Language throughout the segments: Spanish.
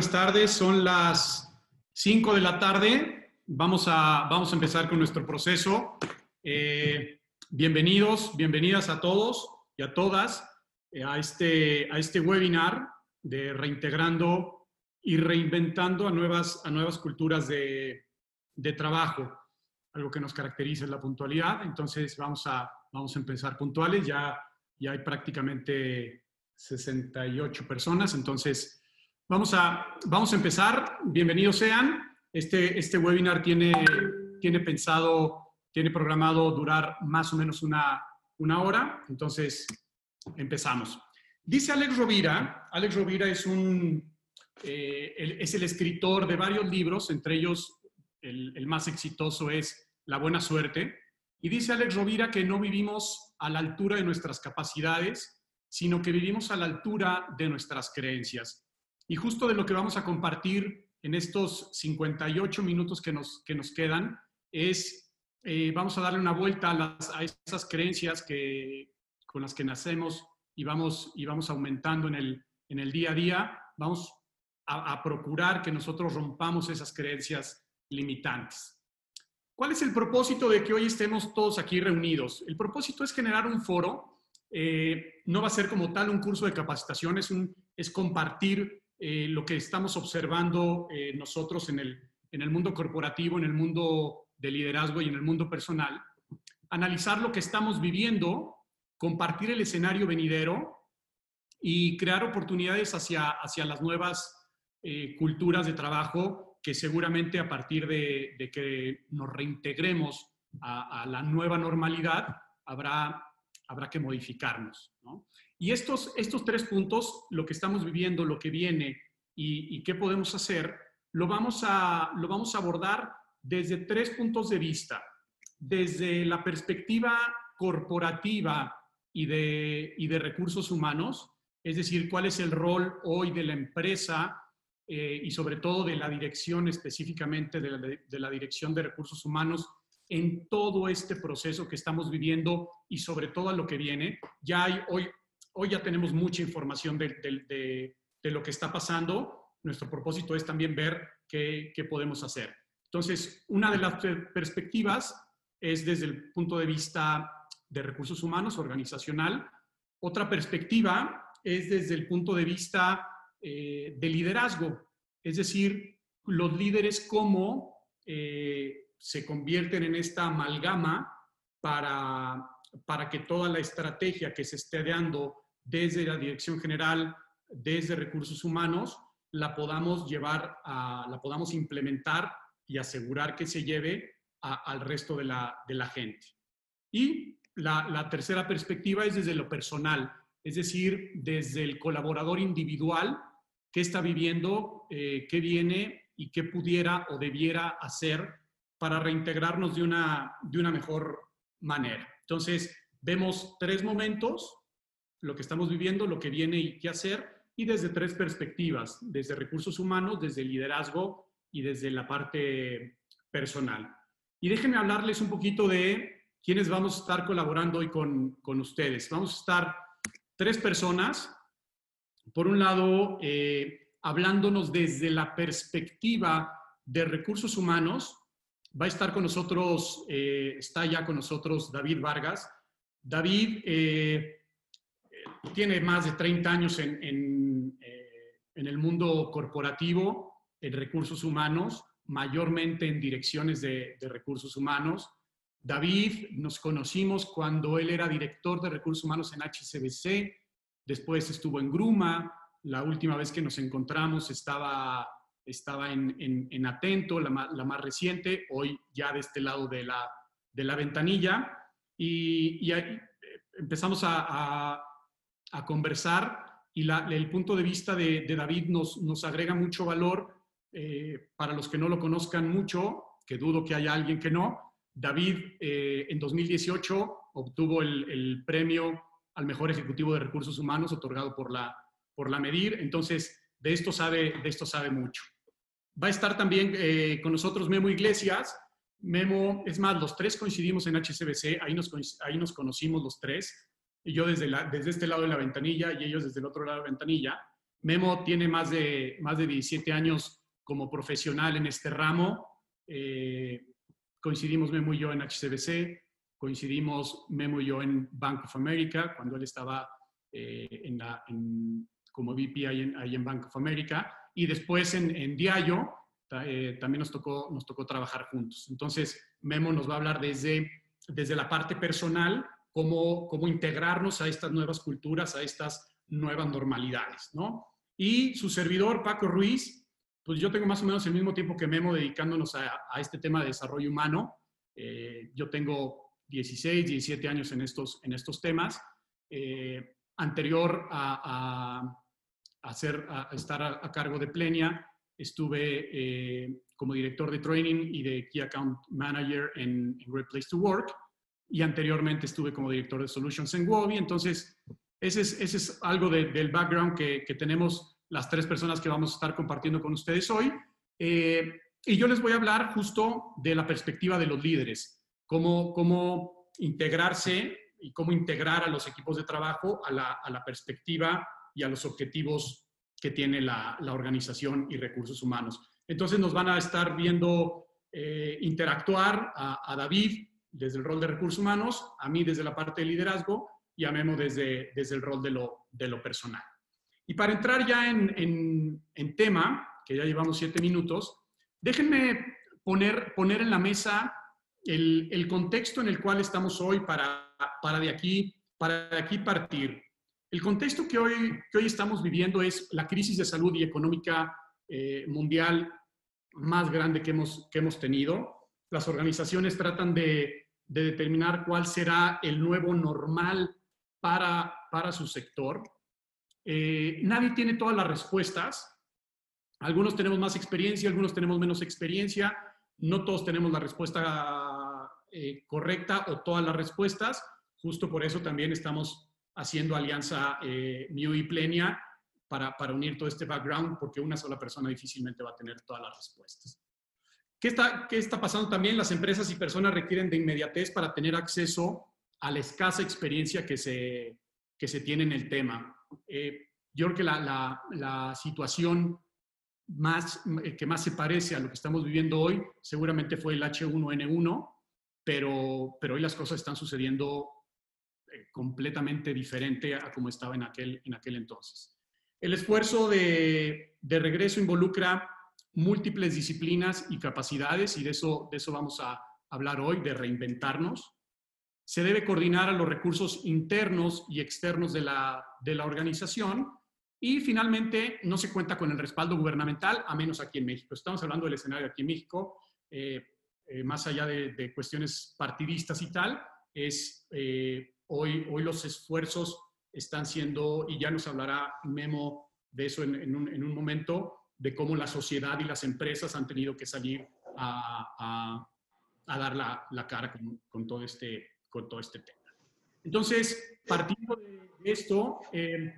buenas tardes. Son las 5 de la tarde. Vamos a, vamos a empezar con nuestro proceso. Eh, bienvenidos, bienvenidas a todos y a todas eh, a, este, a este webinar de reintegrando y reinventando a nuevas, a nuevas culturas de, de trabajo. Algo que nos caracteriza es la puntualidad. Entonces vamos a, vamos a empezar puntuales. Ya, ya hay prácticamente 68 personas. Entonces, Vamos a, vamos a empezar. Bienvenidos sean. Este, este webinar tiene, tiene pensado, tiene programado durar más o menos una, una hora. Entonces, empezamos. Dice Alex Rovira, Alex Rovira es, un, eh, es el escritor de varios libros, entre ellos el, el más exitoso es La Buena Suerte. Y dice Alex Rovira que no vivimos a la altura de nuestras capacidades, sino que vivimos a la altura de nuestras creencias. Y justo de lo que vamos a compartir en estos 58 minutos que nos, que nos quedan es, eh, vamos a darle una vuelta a, las, esas creencias que, con las que nacemos y vamos, y vamos aumentando en el, en el día a día. Vamos a, a procurar que nosotros rompamos esas creencias limitantes. ¿Cuál es el propósito de que hoy estemos todos aquí reunidos? El propósito es generar un foro. Eh, no va a ser como tal un curso de capacitación, es, un, es compartir eh, lo que estamos observando eh, nosotros en el, en el mundo corporativo, en el mundo de liderazgo y en el mundo personal, analizar lo que estamos viviendo, compartir el escenario venidero y crear oportunidades hacia, hacia las nuevas eh, culturas de trabajo que seguramente a partir de, que nos reintegremos a, la nueva normalidad habrá, habrá que modificarnos. ¿no? Y estos, estos tres puntos, lo que estamos viviendo, lo que viene y, qué podemos hacer, lo vamos, a, lo vamos a abordar desde tres puntos de vista. Desde la perspectiva corporativa y de, y de recursos humanos, es decir, cuál es el rol hoy de la empresa eh, y sobre todo de la dirección específicamente de la, de la, dirección de recursos humanos en todo este proceso que estamos viviendo y sobre todo a lo que viene. Ya hay hoy hoy ya tenemos mucha información de, lo que está pasando. Nuestro propósito es también ver qué, qué podemos hacer. Entonces, una de las perspectivas es desde el punto de vista de recursos humanos, organizacional. Otra perspectiva es desde el punto de vista eh, de liderazgo, es decir, los líderes cómo eh, se convierten en esta amalgama para, para que toda la estrategia que se esté dando desde la dirección general, desde recursos humanos, la podamos llevar, a, la podamos implementar y asegurar que se lleve a, al resto de la, de la, gente. Y la, la, tercera perspectiva es desde lo personal, es decir, desde el colaborador individual que está viviendo, eh, qué viene y qué pudiera o debiera hacer para reintegrarnos de una, de una mejor manera. Entonces, vemos tres momentos lo que estamos viviendo, lo que viene y qué hacer, y desde tres perspectivas, desde recursos humanos, desde liderazgo y desde la parte personal. Y déjenme hablarles un poquito de quiénes vamos a estar colaborando hoy con, con ustedes. Vamos a estar tres personas. Por un lado, eh, hablándonos desde la perspectiva de recursos humanos, va a estar con nosotros, eh, está ya con nosotros David Vargas. David eh, tiene más de 30 años en, en, eh, en, el mundo corporativo, en recursos humanos, mayormente en direcciones de, de, recursos humanos. David nos conocimos cuando él era director de recursos humanos en HCBC, después estuvo en Gruma, la última vez que nos encontramos estaba, estaba en, en Atento, la, la, más reciente, hoy ya de este lado de la, de la ventanilla, y, y ahí empezamos a, a a conversar y el punto de vista de, de David nos, nos, agrega mucho valor eh, para los que no lo conozcan mucho, que dudo que haya alguien que no. David eh, en 2018 obtuvo el, el, premio al mejor ejecutivo de recursos humanos otorgado por la, por la Medir, entonces de esto sabe, de esto sabe mucho. Va a estar también eh, con nosotros Memo Iglesias. Memo, es más, los tres coincidimos en HCBC, ahí nos, ahí nos conocimos los tres y yo desde, la, desde este lado de la ventanilla y ellos desde el otro lado de la ventanilla. Memo tiene más de, más de 17 años como profesional en este ramo. Eh, coincidimos Memo y yo en HCBC, coincidimos Memo y yo en Bank of America, cuando él estaba eh, en la, como VP ahí en, ahí en, Bank of America, y después en, en Diallo eh, también nos tocó, nos tocó trabajar juntos. Entonces, Memo nos va a hablar desde, desde la parte personal, cómo, cómo integrarnos a estas nuevas culturas, a estas nuevas normalidades, ¿no? Y su servidor, Paco Ruiz, pues yo tengo más o menos el mismo tiempo que Memo dedicándonos a, a este tema de desarrollo humano. Eh, yo tengo 16, 17 años en estos, en estos temas. Eh, anterior a, a, hacer, a estar a, cargo de Plenia, estuve eh, como director de training y de Key Account Manager en, en, Great Place to Work y anteriormente estuve como director de Solutions en Wobby. Entonces, ese es, ese es algo de, del background que, que, tenemos las tres personas que vamos a estar compartiendo con ustedes hoy. Eh, y yo les voy a hablar justo de la perspectiva de los líderes, cómo, cómo integrarse y cómo integrar a los equipos de trabajo a la, a la perspectiva y a los objetivos que tiene la, la, organización y recursos humanos. Entonces nos van a estar viendo eh, interactuar a, David desde el rol de recursos humanos, a mí desde la parte de liderazgo y a Memo desde, desde el rol de lo, de lo personal. Y para entrar ya en, en, en, tema, que ya llevamos siete minutos, déjenme poner, poner en la mesa el, el contexto en el cual estamos hoy para para de aquí, para de aquí partir. El contexto que hoy, que hoy estamos viviendo es la crisis de salud y económica eh, mundial más grande que hemos, que hemos tenido. Las organizaciones tratan de, de determinar cuál será el nuevo normal para, para su sector. Eh, nadie tiene todas las respuestas. Algunos tenemos más experiencia, algunos tenemos menos experiencia. No todos tenemos la respuesta eh, correcta o todas las respuestas. Justo por eso también estamos haciendo alianza eh, y Plenia para, unir todo este background, porque una sola persona difícilmente va a tener todas las respuestas. ¿Qué está, ¿Qué está pasando también? Las empresas y personas requieren de inmediatez para tener acceso a la escasa experiencia que se, que se tiene en el tema. Eh, yo creo que la, la, la situación más, que más se parece a lo que estamos viviendo hoy seguramente fue el H1N1, pero, pero hoy las cosas están sucediendo eh, completamente diferente a como estaba en aquel, en aquel entonces. El esfuerzo de, de, regreso involucra múltiples disciplinas y capacidades y de eso, de eso vamos a hablar hoy, de reinventarnos. Se debe coordinar a los recursos internos y externos de la, de la organización y finalmente no se cuenta con el respaldo gubernamental, a menos aquí en México. Estamos hablando del escenario aquí en México, eh, eh, más allá de, de, cuestiones partidistas y tal, es eh, Hoy, hoy los esfuerzos están siendo, y ya nos hablará Memo de eso en, en, un, en un, momento, de cómo la sociedad y las empresas han tenido que salir a, a, dar la, la cara con, con, todo este, con todo este tema. Entonces, partiendo de esto, eh,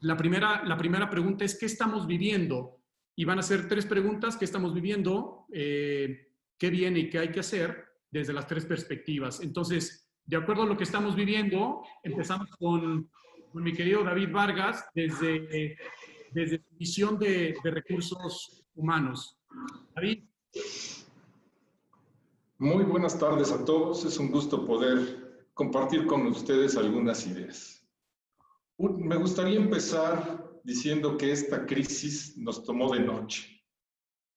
la, primera, la primera pregunta es, ¿qué estamos viviendo? Y van a ser tres preguntas, ¿qué estamos viviendo? Eh, ¿Qué viene y qué hay que hacer? Desde las tres perspectivas. Entonces, de acuerdo a lo que estamos viviendo, empezamos con, con mi querido David Vargas desde, desde su visión de, de recursos humanos. David. Muy buenas tardes a todos. Es un gusto poder compartir con ustedes algunas ideas. Me gustaría empezar diciendo que esta crisis nos tomó de noche.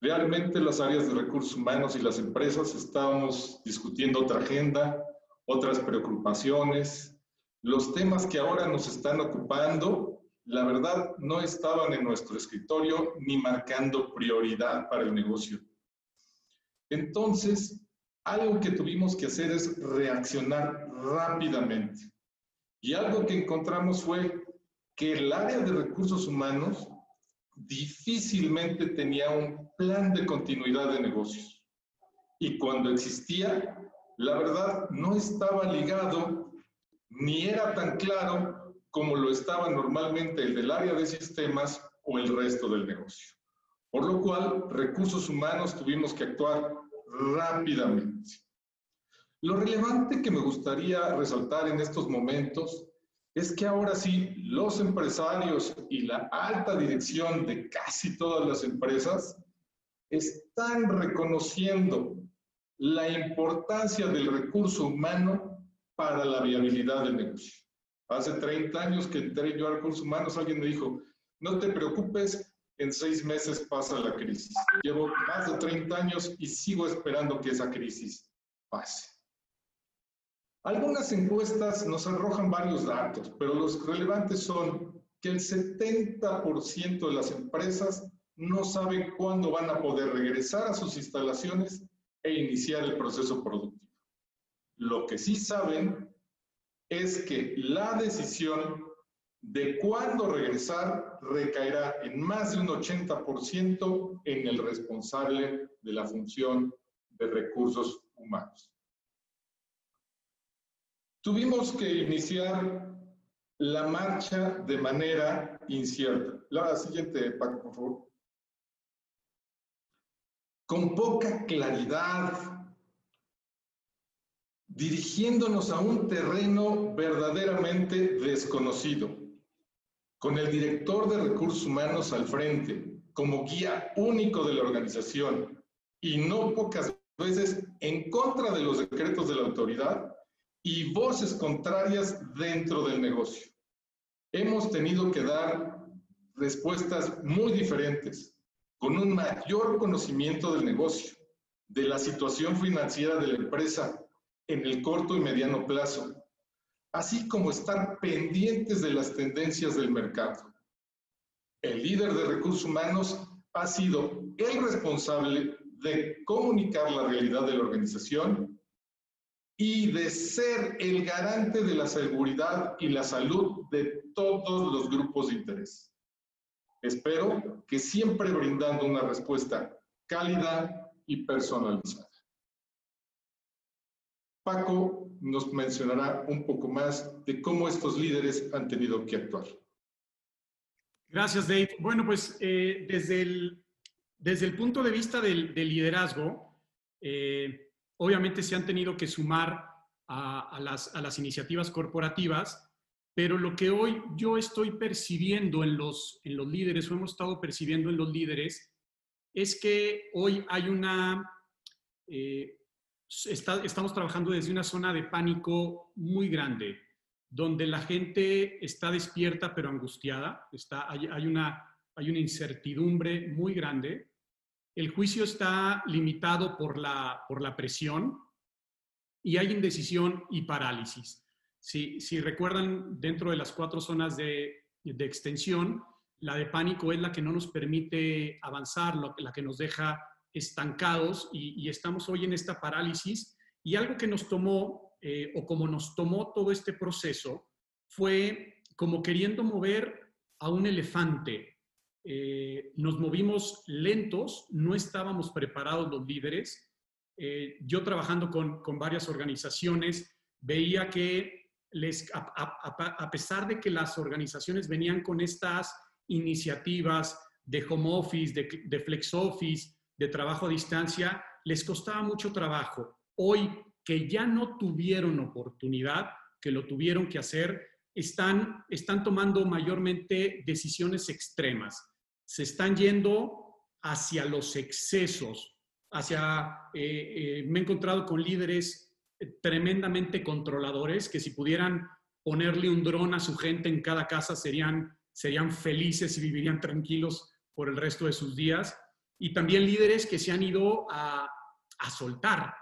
Realmente las áreas de recursos humanos y las empresas estábamos discutiendo otra agenda, otras preocupaciones. Los temas que ahora nos están ocupando, la verdad, no estaban en nuestro escritorio ni marcando prioridad para el negocio. Entonces, algo que tuvimos que hacer es reaccionar rápidamente. Y algo que encontramos fue que el área de recursos humanos difícilmente tenía un plan de continuidad de negocios. Y cuando existía, la verdad no estaba ligado ni era tan claro como lo estaba normalmente el del área de sistemas o el resto del negocio. Por lo cual, recursos humanos tuvimos que actuar rápidamente. Lo relevante que me gustaría resaltar en estos momentos es que ahora sí los empresarios y la alta dirección de casi todas las empresas están reconociendo la importancia del recurso humano para la viabilidad del negocio. Hace 30 años que entré yo a recursos humanos, alguien me dijo, no te preocupes, en seis meses pasa la crisis. Llevo más de 30 años y sigo esperando que esa crisis pase. Algunas encuestas nos arrojan varios datos, pero los relevantes son que el 70% de las empresas no saben cuándo van a poder regresar a sus instalaciones e iniciar el proceso productivo. Lo que sí saben es que la decisión de cuándo regresar recaerá en más de un 80% en el responsable de la función de recursos humanos. Tuvimos que iniciar la marcha de manera incierta. La siguiente, Paco, por favor. Con poca claridad, dirigiéndonos a un terreno verdaderamente desconocido, con el director de recursos humanos al frente, como guía único de la organización, y no pocas veces en contra de los decretos de la autoridad, y voces contrarias dentro del negocio. Hemos tenido que dar respuestas muy diferentes, con un mayor conocimiento del negocio, de la situación financiera de la empresa en el corto y mediano plazo, así como estar pendientes de las tendencias del mercado. El líder de recursos humanos ha sido el responsable de comunicar la realidad de la organización y de ser el garante de la seguridad y la salud de todos los grupos de interés. Espero que siempre brindando una respuesta cálida y personalizada. Paco nos mencionará un poco más de cómo estos líderes han tenido que actuar. Gracias, Dave. Bueno, pues eh, desde, el, desde el punto de vista del, liderazgo, eh, obviamente se han tenido que sumar a, las, iniciativas corporativas, pero lo que hoy yo estoy percibiendo en los, en los líderes, o hemos estado percibiendo en los líderes, es que hoy hay una, eh, estamos trabajando desde una zona de pánico muy grande, donde la gente está despierta pero angustiada, está, hay, una, hay una incertidumbre muy grande, el juicio está limitado por la, por la presión y hay indecisión y parálisis. Si, si recuerdan, dentro de las cuatro zonas de, de, extensión, la de pánico es la que no nos permite avanzar, la que nos deja estancados y, estamos hoy en esta parálisis. Y algo que nos tomó, eh, o como nos tomó todo este proceso, fue como queriendo mover a un elefante eh, nos movimos lentos, no estábamos preparados los líderes. Eh, yo trabajando con, con, varias organizaciones, veía que les, a, pesar de que las organizaciones venían con estas iniciativas de home office, de, de flex office, de trabajo a distancia, les costaba mucho trabajo. Hoy que ya no tuvieron oportunidad, que lo tuvieron que hacer, están, están tomando mayormente decisiones extremas se están yendo hacia los excesos, hacia, eh, eh, me he encontrado con líderes eh, tremendamente controladores que si pudieran ponerle un dron a su gente en cada casa serían, serían felices y vivirían tranquilos por el resto de sus días. Y también líderes que se han ido a, a soltar.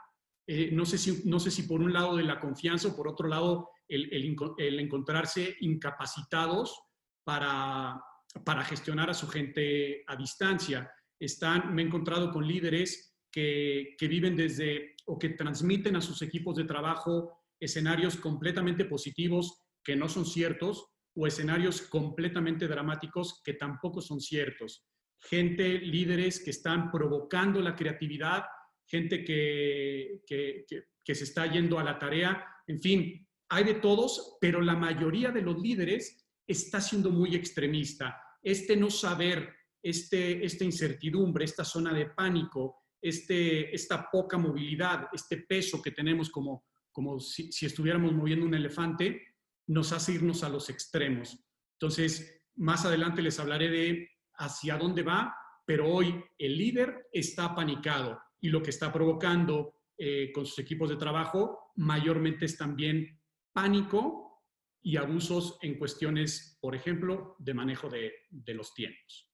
no, sé si, no sé si por un lado de la confianza o por otro lado el, el, el encontrarse incapacitados para, para gestionar a su gente a distancia. Están, me he encontrado con líderes que, que viven desde o que transmiten a sus equipos de trabajo escenarios completamente positivos que no son ciertos o escenarios completamente dramáticos que tampoco son ciertos. Gente, líderes que están provocando la creatividad, gente que, que, que, se está yendo a la tarea, en fin, hay de todos, pero la mayoría de los líderes está siendo muy extremista. Este no saber, este, esta incertidumbre, esta zona de pánico, este, esta poca movilidad, este peso que tenemos como, como si, estuviéramos moviendo un elefante, nos hace irnos a los extremos. Entonces, más adelante les hablaré de hacia dónde va, pero hoy el líder está apanicado y lo que está provocando eh, con sus equipos de trabajo mayormente es también pánico y abusos en cuestiones, por ejemplo, de manejo de, los tiempos.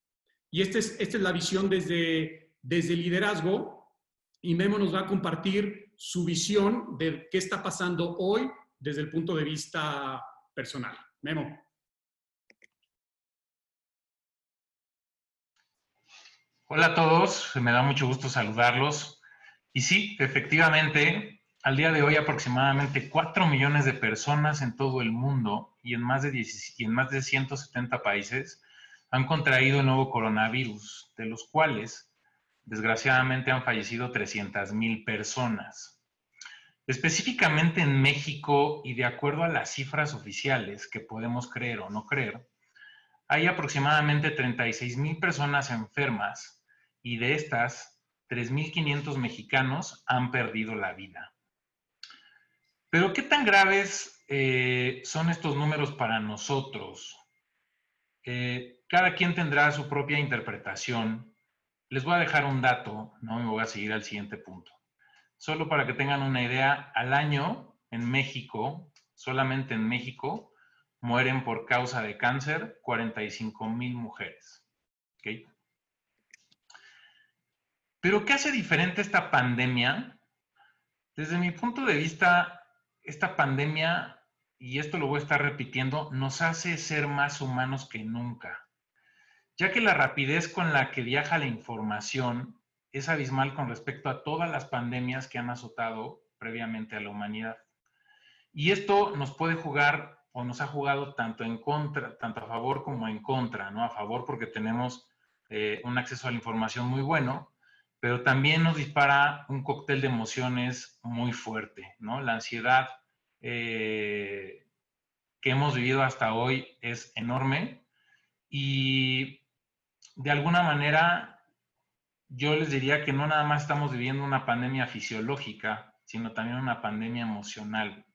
Y este es, esta es la visión desde, desde liderazgo y Memo nos va a compartir su visión de qué está pasando hoy desde el punto de vista personal. Memo. Hola a todos, me da mucho gusto saludarlos. Y sí, efectivamente, al día de hoy aproximadamente 4 millones de personas en todo el mundo y en más de, y en más de 170 países han contraído el nuevo coronavirus, de los cuales desgraciadamente han fallecido 300 mil personas. Específicamente en México y de acuerdo a las cifras oficiales que podemos creer o no creer, hay aproximadamente 36 mil personas enfermas y de estas, 3.500 mexicanos han perdido la vida. Pero ¿qué tan graves eh, son estos números para nosotros? Eh, cada quien tendrá su propia interpretación. Les voy a dejar un dato, no me voy a seguir al siguiente punto. Solo para que tengan una idea, al año en México, solamente en México, mueren por causa de cáncer 45 mil mujeres. ¿Okay? Pero ¿qué hace diferente esta pandemia? Desde mi punto de vista, esta pandemia, y esto lo voy a estar repitiendo, nos hace ser más humanos que nunca, ya que la rapidez con la que viaja la información es abismal con respecto a todas las pandemias que han azotado previamente a la humanidad. Y esto nos puede jugar o nos ha jugado tanto en contra, tanto a favor como en contra, ¿no? A favor porque tenemos eh, un acceso a la información muy bueno, pero también nos dispara un cóctel de emociones muy fuerte, ¿no? La ansiedad eh, que hemos vivido hasta hoy es enorme y de alguna manera yo les diría que no nada más estamos viviendo una pandemia fisiológica, sino también una pandemia emocional.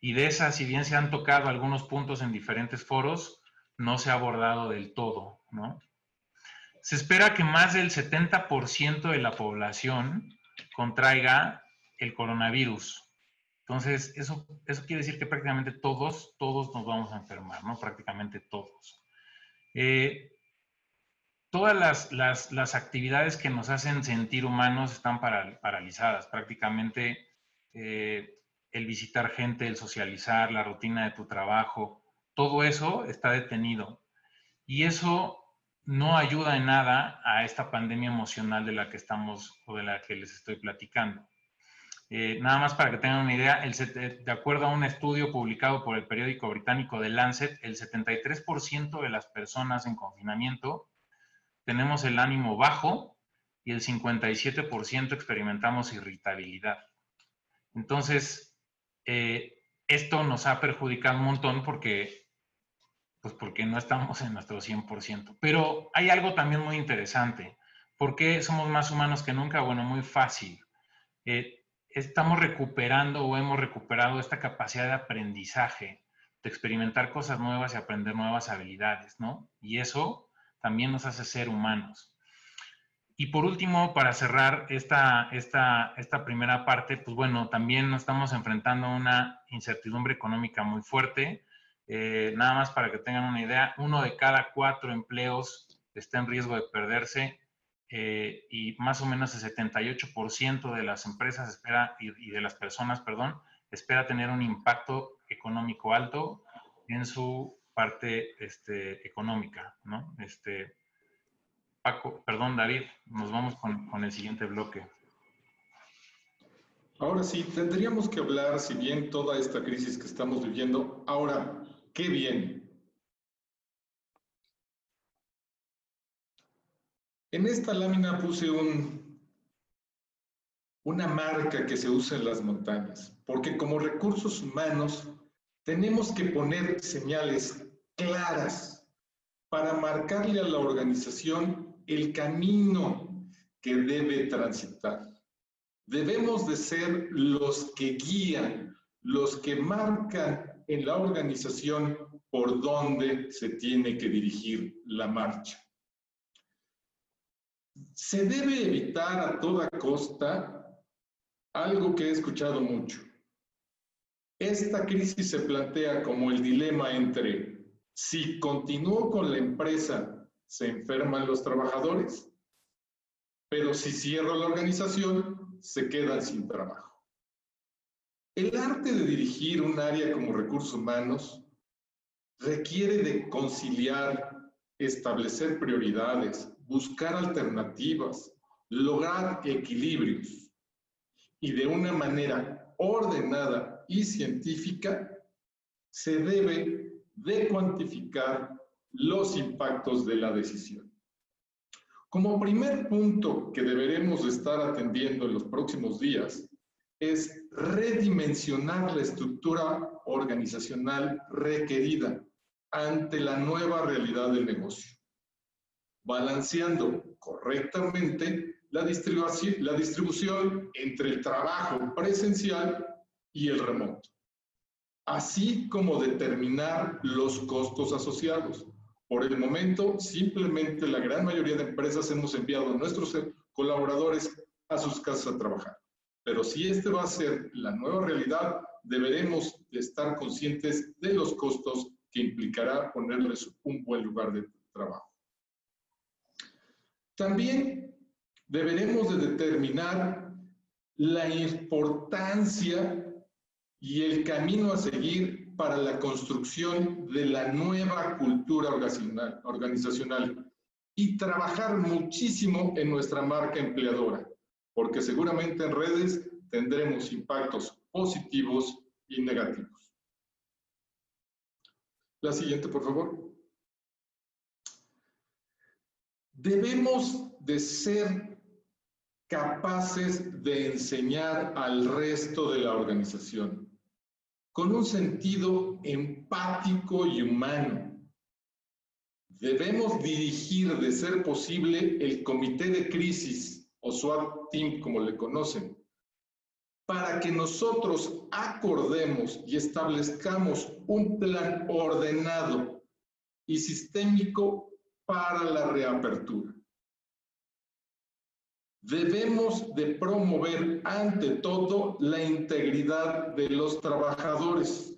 Y de esa, si bien se han tocado algunos puntos en diferentes foros, no se ha abordado del todo, ¿no? Se espera que más del 70% de la población contraiga el coronavirus. Entonces, eso, quiere decir que prácticamente todos, todos nos vamos a enfermar, ¿no? Prácticamente todos. Eh, todas las, las, actividades que nos hacen sentir humanos están paralizadas. Prácticamente eh, el visitar gente, el socializar, la rutina de tu trabajo, todo eso está detenido. Y eso no ayuda en nada a esta pandemia emocional de la que estamos o de la que les estoy platicando. Eh, nada más para que tengan una idea, el, de acuerdo a un estudio publicado por el periódico británico The Lancet, el 73% de las personas en confinamiento tenemos el ánimo bajo y el 57% experimentamos irritabilidad. Entonces, eh, esto nos ha perjudicado un montón porque pues porque no estamos en nuestro 100%. Pero hay algo también muy interesante. ¿Por qué somos más humanos que nunca? Bueno, muy fácil. Eh, estamos recuperando o hemos recuperado esta capacidad de aprendizaje, de experimentar cosas nuevas y aprender nuevas habilidades, ¿no? Y eso también nos hace ser humanos. Y por último, para cerrar esta, esta, esta primera parte, pues bueno, también nos estamos enfrentando a una incertidumbre económica muy fuerte eh, nada más para que tengan una idea, uno de cada cuatro empleos está en riesgo de perderse eh, y más o menos el 78% de las empresas espera y, de las personas, perdón, espera tener un impacto económico alto en su parte este, económica, ¿no? Este, Paco, perdón, David, nos vamos con, con el siguiente bloque. Ahora sí, tendríamos que hablar, si bien toda esta crisis que estamos viviendo, ahora, Qué bien. En esta lámina puse un, una marca que se usa en las montañas, porque como recursos humanos tenemos que poner señales claras para marcarle a la organización el camino que debe transitar. Debemos de ser los que guían, los que marcan en la organización por dónde se tiene que dirigir la marcha. Se debe evitar a toda costa algo que he escuchado mucho. Esta crisis se plantea como el dilema entre si continúo con la empresa, se enferman los trabajadores, pero si cierro la organización, se quedan sin trabajo. El arte de dirigir un área como recursos humanos requiere de conciliar, establecer prioridades, buscar alternativas, lograr equilibrios y de una manera ordenada y científica se debe de cuantificar los impactos de la decisión. Como primer punto que deberemos estar atendiendo en los próximos días es redimensionar la estructura organizacional requerida ante la nueva realidad del negocio, balanceando correctamente la distribución, entre el trabajo presencial y el remoto, así como determinar los costos asociados. Por el momento, simplemente la gran mayoría de empresas hemos enviado a nuestros colaboradores a sus casas a trabajar. Pero si este va a ser la nueva realidad, deberemos estar conscientes de los costos que implicará ponerles un buen lugar de trabajo. También deberemos de determinar la importancia y el camino a seguir para la construcción de la nueva cultura organizacional y trabajar muchísimo en nuestra marca empleadora porque seguramente en redes tendremos impactos positivos y negativos. La siguiente, por favor. Debemos de ser capaces de enseñar al resto de la organización con un sentido empático y humano. Debemos dirigir, de ser posible, el comité de crisis o SWAT Como le conocen, para que nosotros acordemos y establezcamos un plan ordenado y sistémico para la reapertura. Debemos de promover ante todo la integridad de los trabajadores.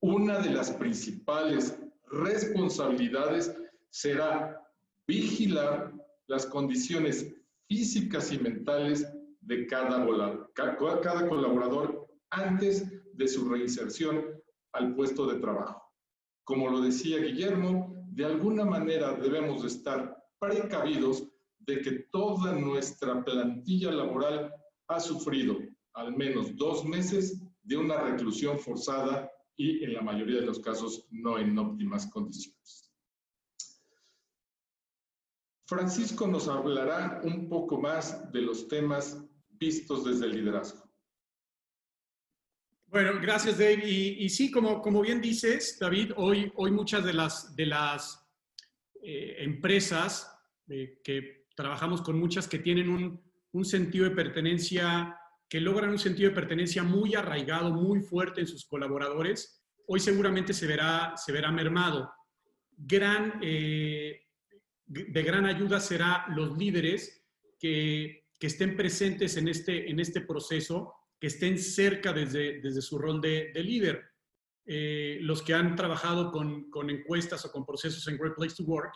Una de las principales responsabilidades será vigilar las condiciones físicas y mentales de cada, colaborador antes de su reinserción al puesto de trabajo. Como lo decía Guillermo, de alguna manera debemos estar precavidos de que toda nuestra plantilla laboral ha sufrido al menos dos meses de una reclusión forzada y en la mayoría de los casos no en óptimas condiciones. Francisco nos hablará un poco más de los temas vistos desde el liderazgo. Bueno, gracias Dave. Y, sí, como, como bien dices, David, hoy, hoy muchas de las, de las eh, empresas eh, que trabajamos con muchas que tienen un, un sentido de pertenencia, que logran un sentido de pertenencia muy arraigado, muy fuerte en sus colaboradores, hoy seguramente se verá, se verá mermado. Gran, eh, de gran ayuda será los líderes que, estén presentes en este, en este proceso, que estén cerca desde, desde su rol de, líder. Eh, los que han trabajado con, encuestas o con procesos en Great Place to Work,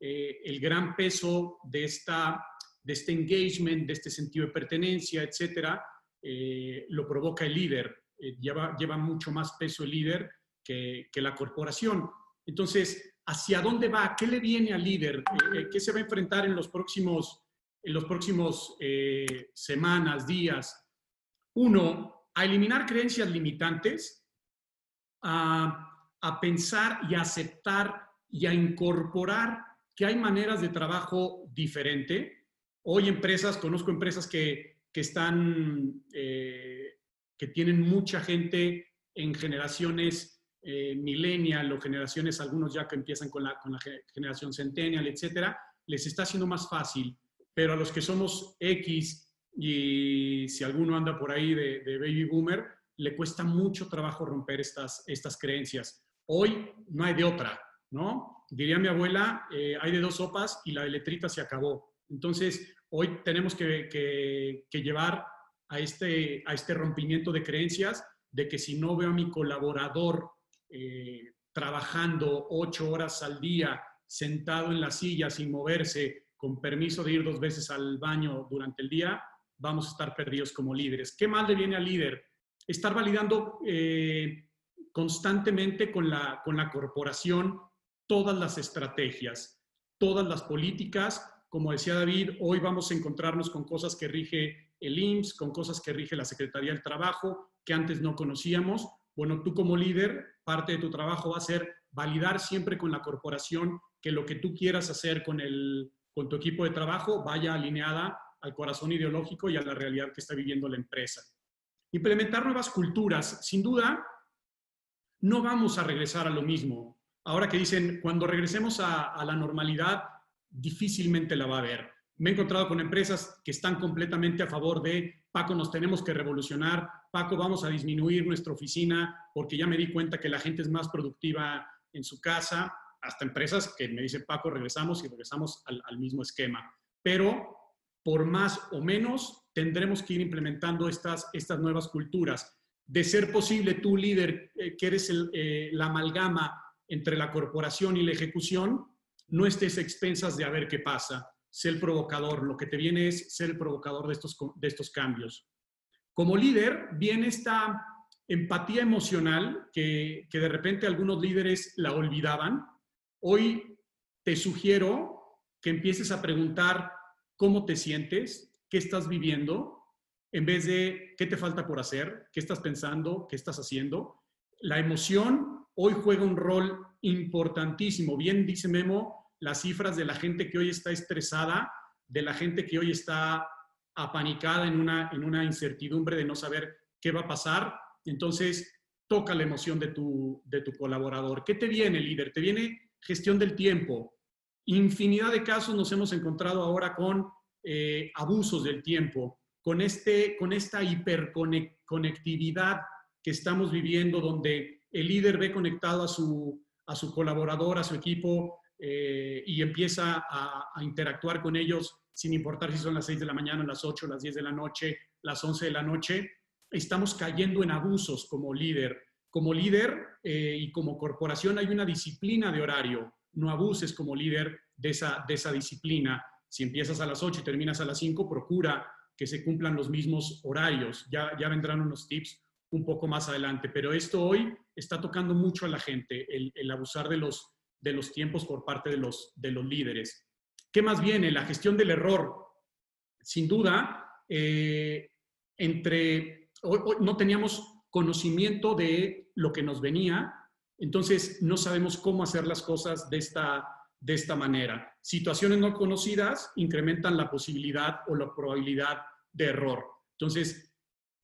eh, el gran peso de, esta, de este engagement, de este sentido de pertenencia, etcétera, eh, lo provoca el líder. lleva, lleva mucho más peso el líder que, que la corporación. Entonces, hacia dónde va, qué le viene al líder, eh, eh, qué se va a enfrentar en los próximos, en los próximos eh, semanas, días. Uno, a eliminar creencias limitantes, a, a pensar y a aceptar y a incorporar que hay maneras de trabajo diferente. Hoy empresas, conozco empresas que, que están, que tienen mucha gente en generaciones eh, millennial o generaciones, algunos ya que empiezan con la, con la generación centennial, etcétera, les está haciendo más fácil. Pero a los que somos X y si alguno anda por ahí de, baby boomer, le cuesta mucho trabajo romper estas, estas creencias. Hoy no hay de otra, ¿no? Diría mi abuela, eh, hay de dos sopas y la de letrita se acabó. Entonces, hoy tenemos que, que, llevar a este, a este rompimiento de creencias de que si no veo a mi colaborador eh, trabajando ocho horas al día, sentado en la silla sin moverse, con permiso de ir dos veces al baño durante el día, vamos a estar perdidos como líderes. ¿Qué mal le viene al líder? Estar validando eh, constantemente con la, con la corporación todas las estrategias, todas las políticas. Como decía David, hoy vamos a encontrarnos con cosas que rige el IMSS, con cosas que rige la Secretaría del Trabajo, que antes no conocíamos. Bueno, tú como líder, parte de tu trabajo va a ser validar siempre con la corporación que lo que tú quieras hacer con, el, con tu equipo de trabajo vaya alineada al corazón ideológico y a la realidad que está viviendo la empresa. Implementar nuevas culturas. Sin duda, no vamos a regresar a lo mismo. Ahora que dicen, cuando regresemos a, a la normalidad, difícilmente la va a haber. Me he encontrado con empresas que están completamente a favor de, Paco, nos tenemos que revolucionar, Paco, vamos a disminuir nuestra oficina porque ya me di cuenta que la gente es más productiva en su casa, hasta empresas que me dicen, Paco, regresamos y regresamos al, mismo esquema. Pero por más o menos tendremos que ir implementando estas, estas nuevas culturas. De ser posible, tú líder, eh, que eres eh, la amalgama entre la corporación y la ejecución, no estés expensas de a ver qué pasa. Sé el provocador. Lo que te viene es ser el provocador de estos, de estos cambios. Como líder, viene esta empatía emocional que, que de repente algunos líderes la olvidaban. Hoy te sugiero que empieces a preguntar cómo te sientes, qué estás viviendo, en vez de qué te falta por hacer, qué estás pensando, qué estás haciendo. La emoción hoy juega un rol importantísimo. Bien dice Memo, las cifras de la gente que hoy está estresada, de la gente que hoy está apanicada en una, en una incertidumbre de no saber qué va a pasar. Entonces, toca la emoción de tu, de tu colaborador. ¿Qué te viene, líder? Te viene gestión del tiempo, Infinidad de casos nos hemos encontrado ahora con eh, abusos del tiempo, con, este, con esta hiperconectividad que estamos viviendo, donde el líder ve conectado a su, a su colaborador, a su equipo, eh, y empieza a, interactuar con ellos sin importar si son las 6 de la mañana, las 8, las 10 de la noche, las 11 de la noche. Estamos cayendo en abusos como líder. Como líder eh, y como corporación hay una disciplina de horario no abuses como líder de esa, disciplina. Si empiezas a las 8 y terminas a las 5, procura que se cumplan los mismos horarios. Ya vendrán unos tips un poco más adelante, pero esto hoy está tocando mucho a la gente, el, abusar de los, de los tiempos por parte de los, de los líderes. ¿Qué más viene? La gestión del error. Sin duda, eh, entre, no teníamos conocimiento de lo que nos venía entonces, no sabemos cómo hacer las cosas de esta, de esta manera. Situaciones no conocidas incrementan la posibilidad o la probabilidad de error. Entonces,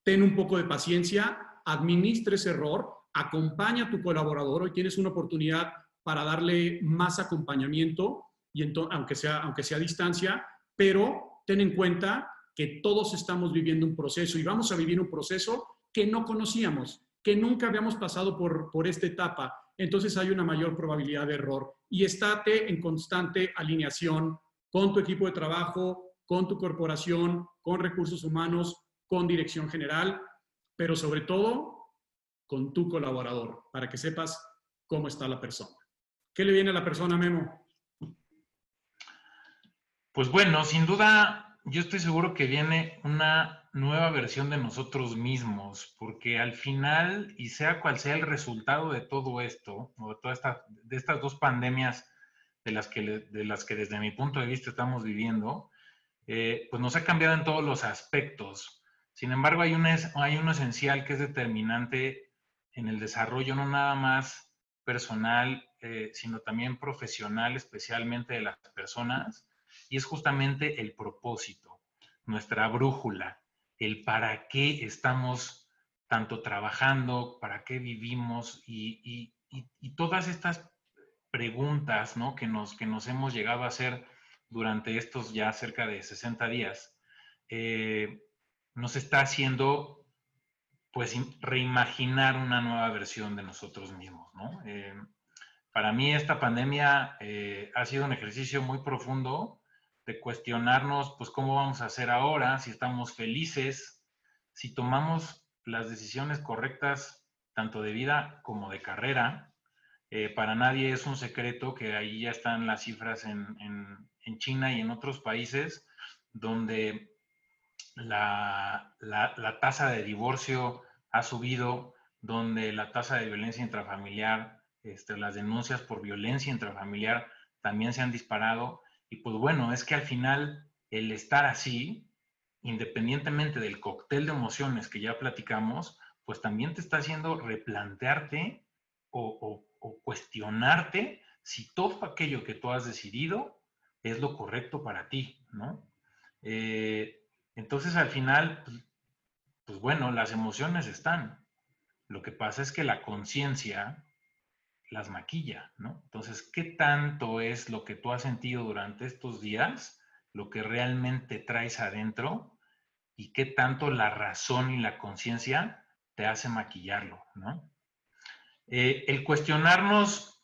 ten un poco de paciencia, administre ese error, acompaña a tu colaborador. Hoy tienes una oportunidad para darle más acompañamiento, y aunque, sea, aunque sea a distancia, pero ten en cuenta que todos estamos viviendo un proceso y vamos a vivir un proceso que no conocíamos que nunca habíamos pasado por, por esta etapa. Entonces hay una mayor probabilidad de error. Y estate en constante alineación con tu equipo de trabajo, con tu corporación, con recursos humanos, con dirección general, pero sobre todo con tu colaborador, para que sepas cómo está la persona. ¿Qué le viene a la persona, Memo? Pues bueno, sin duda, yo estoy seguro que viene una nueva versión de nosotros mismos, porque al final, y sea cual sea el resultado de todo esto, o de, toda estas dos pandemias de las, que, desde mi punto de vista estamos viviendo, eh, pues nos ha cambiado en todos los aspectos. Sin embargo, hay un, hay uno esencial que es determinante en el desarrollo, no nada más personal, eh, sino también profesional, especialmente de las personas, y es justamente el propósito, nuestra brújula el para qué estamos tanto trabajando, para qué vivimos y, todas estas preguntas ¿no? que, nos, que nos hemos llegado a hacer durante estos ya cerca de 60 días, eh, nos está haciendo pues reimaginar una nueva versión de nosotros mismos, ¿no? Eh, para mí esta pandemia eh, ha sido un ejercicio muy profundo de cuestionarnos, pues, cómo vamos a hacer ahora, si estamos felices, si tomamos las decisiones correctas, tanto de vida como de carrera. Eh, para nadie es un secreto que ahí ya están las cifras en, en, China y en otros países donde la, la, la tasa de divorcio ha subido, donde la tasa de violencia intrafamiliar, este, las denuncias por violencia intrafamiliar también se han disparado. Y pues bueno, es que al final el estar así, independientemente del cóctel de emociones que ya platicamos, pues también te está haciendo replantearte o, cuestionarte si todo aquello que tú has decidido es lo correcto para ti, ¿no? Eh, entonces al final, pues, pues bueno, las emociones están. Lo que pasa es que la conciencia las maquilla, ¿no? Entonces, ¿qué tanto es lo que tú has sentido durante estos días, lo que realmente traes adentro y qué tanto la razón y la conciencia te hace maquillarlo, ¿no? Eh, el cuestionarnos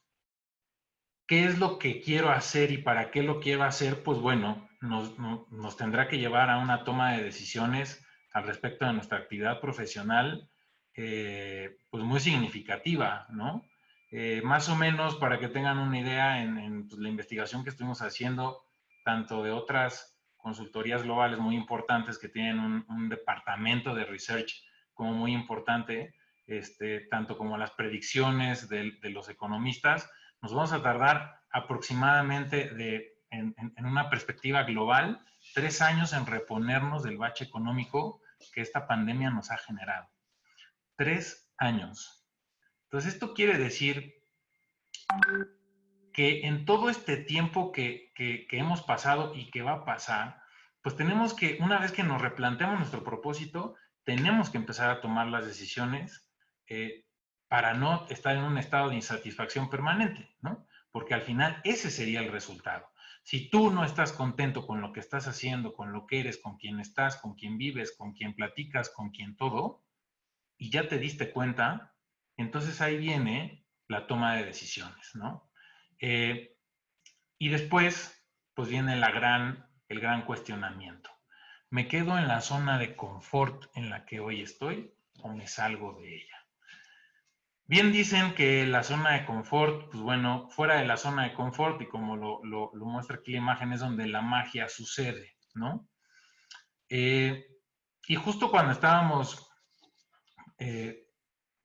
qué es lo que quiero hacer y para qué lo quiero hacer, pues bueno, nos, nos tendrá que llevar a una toma de decisiones al respecto de nuestra actividad profesional, eh, pues muy significativa, ¿no? Eh, más o menos para que tengan una idea en, pues, la investigación que estuvimos haciendo, tanto de otras consultorías globales muy importantes que tienen un, departamento de research como muy importante, este, tanto como las predicciones de, los economistas, nos vamos a tardar aproximadamente de, en, en una perspectiva global tres años en reponernos del bache económico que esta pandemia nos ha generado. Tres años. Entonces, esto quiere decir que en todo este tiempo que, hemos pasado y que va a pasar, pues tenemos que, una vez que nos replanteamos nuestro propósito, tenemos que empezar a tomar las decisiones eh, para no estar en un estado de insatisfacción permanente, ¿no? Porque al final ese sería el resultado. Si tú no estás contento con lo que estás haciendo, con lo que eres, con quién estás, con quién vives, con quién platicas, con quién todo, y ya te diste cuenta, entonces ahí viene la toma de decisiones, ¿no? Eh, y después, pues viene el gran cuestionamiento. ¿Me quedo en la zona de confort en la que hoy estoy o me salgo de ella? Bien dicen que la zona de confort, pues bueno, fuera de la zona de confort y como lo, muestra aquí la imagen, es donde la magia sucede, ¿no? Eh, y justo cuando estábamos, eh,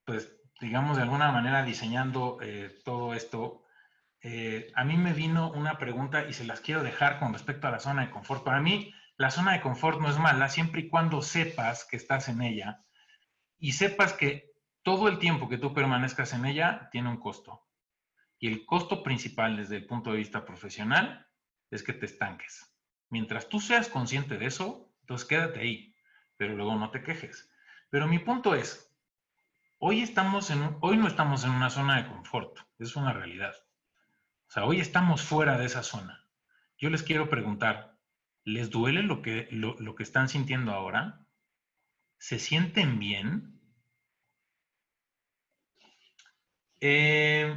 pues digamos de alguna manera diseñando eh, todo esto, a mí me vino una pregunta y se las quiero dejar con respecto a la zona de confort. Para mí, la zona de confort no es mala siempre y cuando sepas que estás en ella y sepas que todo el tiempo que tú permanezcas en ella tiene un costo. Y el costo principal desde el punto de vista profesional es que te estanques. Mientras tú seas consciente de eso, entonces quédate ahí, pero luego no te quejes. Pero mi punto es, hoy, estamos en, hoy no estamos en una zona de confort, es una realidad. O sea, hoy estamos fuera de esa zona. Yo les quiero preguntar, ¿les duele lo que, lo, lo que están sintiendo ahora? ¿Se sienten bien? Eh,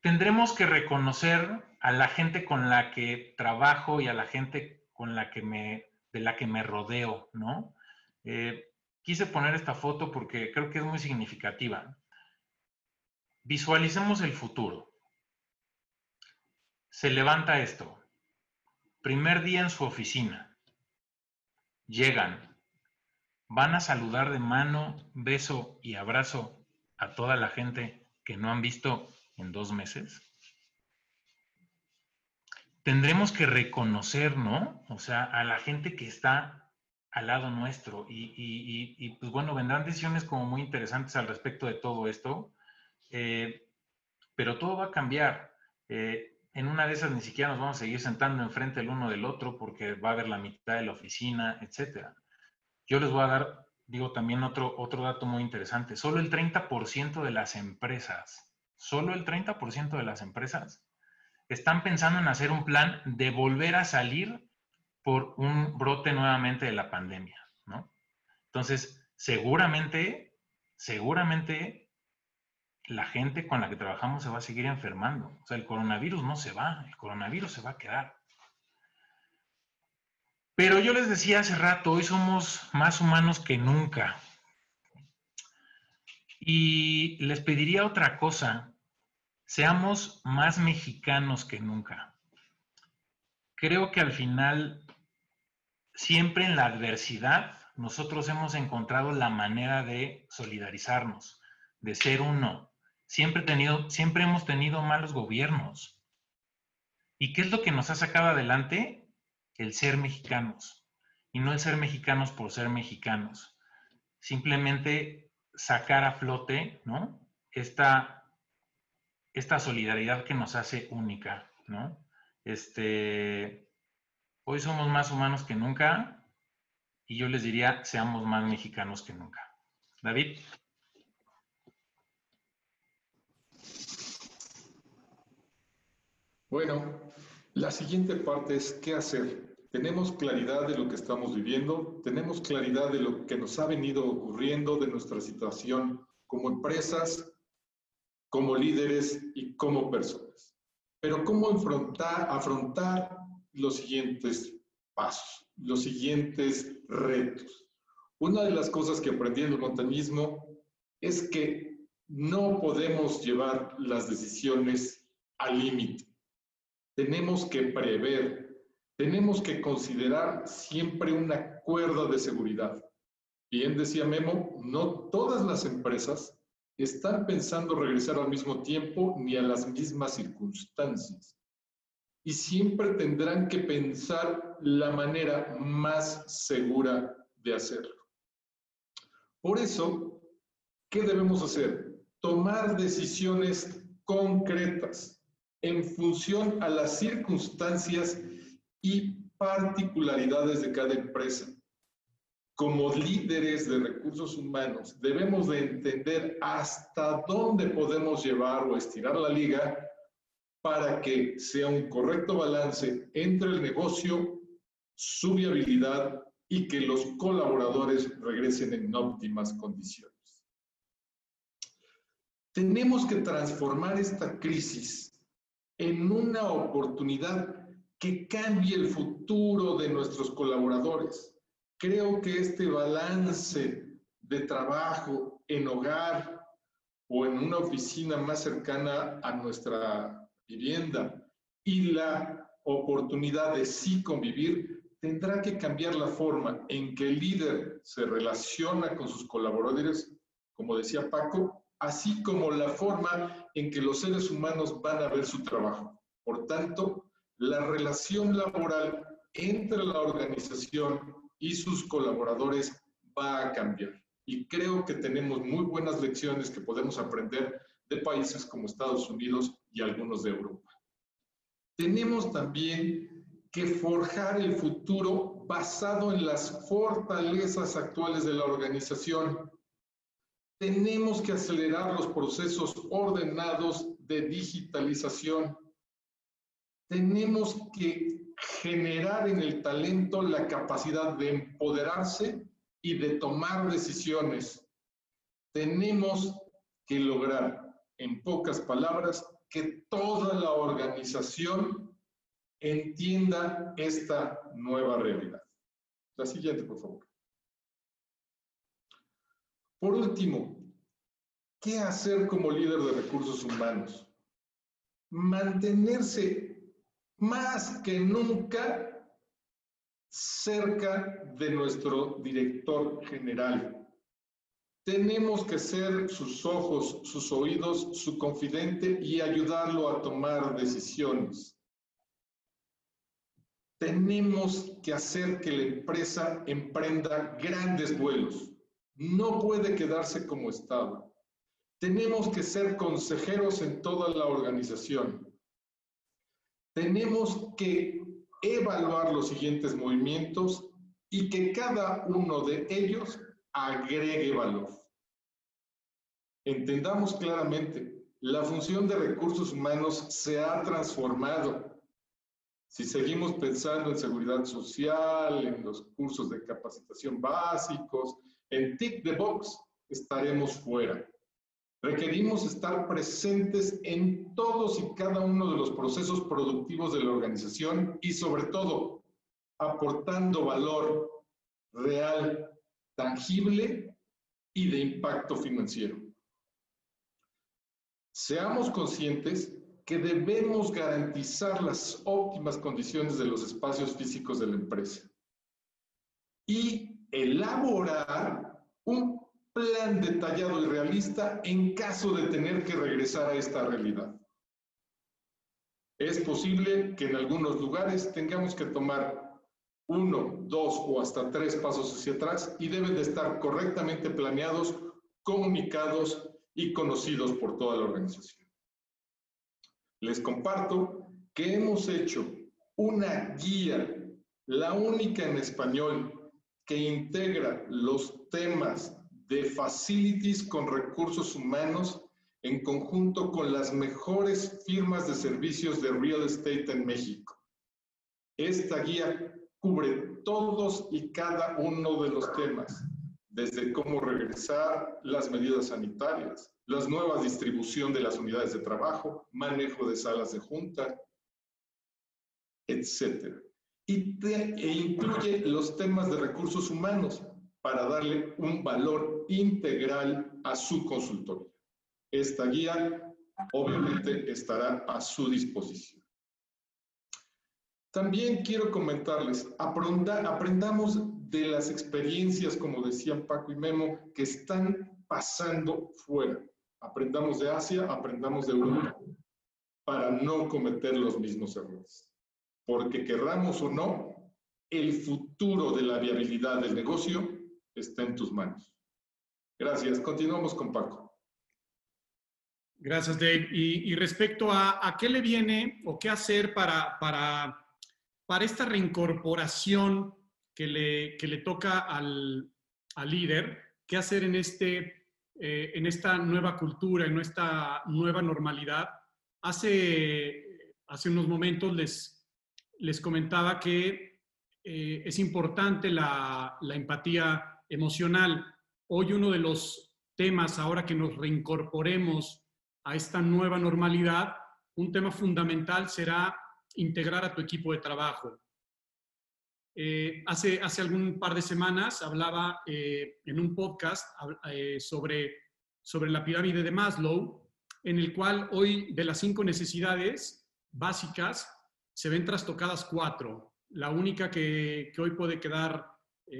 tendremos que reconocer a la gente con la que trabajo y a la gente con la que me, de la que me rodeo, ¿no? Eh, quise poner esta foto porque creo que es muy significativa. Visualicemos el futuro. Se levanta esto. Primer día en su oficina. Llegan. Van a saludar de mano, beso y abrazo a toda la gente que no han visto en dos meses? Tendremos que reconocer, ¿no? O sea, a la gente que está al lado nuestro. Y, pues bueno, vendrán decisiones como muy interesantes al respecto de todo esto, eh, pero todo va a cambiar. Eh, en una de esas ni siquiera nos vamos a seguir sentando enfrente el uno del otro porque va a haber la mitad de la oficina, etcétera. Yo les voy a dar digo también otro, otro dato muy interesante, solo el 30% de las empresas, solo el 30% de las empresas están pensando en hacer un plan de volver a salir por un brote nuevamente de la pandemia, ¿no? Entonces, seguramente, seguramente la gente con la que trabajamos se va a seguir enfermando. O sea, el coronavirus no se va, el coronavirus se va a quedar. Pero yo les decía hace rato, hoy somos más humanos que nunca. Y les pediría otra cosa, seamos más mexicanos que nunca. Creo que al final, siempre en la adversidad, nosotros hemos encontrado la manera de solidarizarnos, de ser uno. Siempre, tenido, siempre hemos tenido malos gobiernos. ¿Y qué es lo que nos ha sacado adelante? El ser mexicanos. Y no el ser mexicanos por ser mexicanos. Simplemente sacar a flote, ¿no? Esta, esta solidaridad que nos hace única, ¿no? Este, hoy somos más humanos que nunca, y yo les diría, seamos más mexicanos que nunca. David. Bueno, la siguiente parte es qué hacer. Tenemos claridad de lo que estamos viviendo, tenemos claridad de lo que nos ha venido ocurriendo, de nuestra situación como empresas, como líderes y como personas. Pero ¿cómo afrontar, afrontar los siguientes pasos? los siguientes retos. Una de las cosas que aprendí en el montañismo es que no podemos llevar las decisiones al límite. Tenemos que prever, tenemos que considerar siempre una cuerda de seguridad. Bien decía Memo, no todas las empresas están pensando regresar al mismo tiempo ni a las mismas circunstancias y siempre tendrán que pensar la manera más segura de hacerlo. Por eso, ¿qué debemos hacer? Tomar decisiones concretas en función a las circunstancias y particularidades de cada empresa. Como líderes de recursos humanos, debemos de entender hasta dónde podemos llevar o estirar la liga para que sea un correcto balance entre el negocio, su viabilidad y que los colaboradores regresen en óptimas condiciones. Tenemos que transformar esta crisis en una oportunidad que cambie el futuro de nuestros colaboradores. Creo que este balance de trabajo en hogar o en una oficina más cercana a nuestra vivienda y la oportunidad de sí convivir, tendrá que cambiar la forma en que el líder se relaciona con sus colaboradores, como decía Paco, así como la forma en que los seres humanos van a ver su trabajo. Por tanto, la relación laboral entre la organización y sus colaboradores va a cambiar. Y creo que tenemos muy buenas lecciones que podemos aprender de países como Estados Unidos y algunos de Europa. Tenemos también que forjar el futuro basado en las fortalezas actuales de la organización. Tenemos que acelerar los procesos ordenados de digitalización. Tenemos que generar en el talento la capacidad de empoderarse y de tomar decisiones. Tenemos que lograr en pocas palabras, que toda la organización entienda esta nueva realidad. La siguiente, por favor. Por último, ¿qué hacer como líder de recursos humanos? Mantenerse más que nunca cerca de nuestro director general, tenemos que ser sus ojos, sus oídos, su confidente y ayudarlo a tomar decisiones. Tenemos que hacer que la empresa emprenda grandes vuelos. No puede quedarse como estaba. Tenemos que ser consejeros en toda la organización. Tenemos que evaluar los siguientes movimientos y que cada uno de ellos agregue valor. Entendamos claramente, la función de recursos humanos se ha transformado. Si seguimos pensando en seguridad social, en los cursos de capacitación básicos, En Tick the Box estaremos fuera. Requerimos estar presentes en todos y cada uno de los procesos productivos de la organización y sobre todo aportando valor real, tangible y de impacto financiero. Seamos conscientes que debemos garantizar las óptimas condiciones de los espacios físicos de la empresa y elaborar un plan detallado y realista en caso de tener que regresar a esta realidad. Es posible que en algunos lugares tengamos que tomar uno, dos o hasta tres pasos hacia atrás y deben de estar correctamente planeados, comunicados y conocidos por toda la organización. Les comparto que hemos hecho una guía, la única en español, que integra los temas de facilities con recursos humanos en conjunto con las mejores firmas de servicios de real estate en México. Esta guía cubre todos y cada uno de los temas, desde cómo regresar las medidas sanitarias, la nueva distribución de las unidades de trabajo, manejo de salas de junta, etc. Y e incluye los temas de recursos humanos, para darle un valor integral a su consultoría. Esta guía obviamente estará a su disposición. También quiero comentarles, aprendamos de las experiencias, como decían Paco y Memo, que están pasando fuera. Aprendamos de Asia, aprendamos de Europa, para no cometer los mismos errores. Porque querramos o no, el futuro de la viabilidad del negocio está en tus manos. Gracias. Continuamos con Paco. Gracias, Dave. Y, respecto a, a, qué le viene o qué hacer para, para, para esta reincorporación que le, que le toca al, al, líder, qué hacer en, este, eh, en esta nueva cultura, en esta nueva normalidad. Hace, hace unos momentos les, les comentaba que eh, es importante la, la empatía emocional. Hoy uno de los temas, ahora que nos reincorporemos a esta nueva normalidad, un tema fundamental será integrar a tu equipo de trabajo. Eh, hace, hace algún par de semanas hablaba eh, en un podcast eh, sobre, sobre la pirámide de Maslow, en el cual hoy de las cinco necesidades básicas se ven trastocadas cuatro. La única que, que hoy puede quedar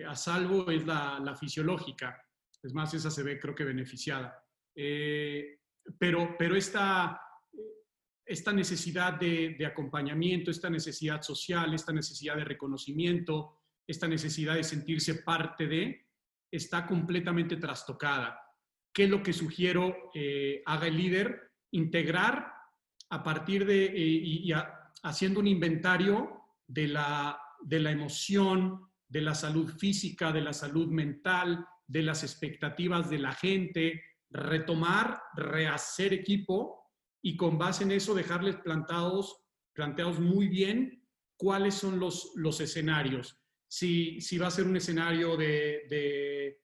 a salvo es la, fisiológica. Es más, esa se ve creo que beneficiada. Pero pero esta, esta necesidad de, acompañamiento, esta necesidad social, esta necesidad de reconocimiento, esta necesidad de sentirse parte de, está completamente trastocada. ¿Qué es lo que sugiero eh, haga el líder? Integrar a partir de, y, haciendo un inventario de la, de la emoción, de la salud física, de la salud mental, de las expectativas de la gente, retomar, rehacer equipo y con base en eso dejarles plantados, planteados muy bien cuáles son los, los escenarios. Si, si va a ser un escenario de,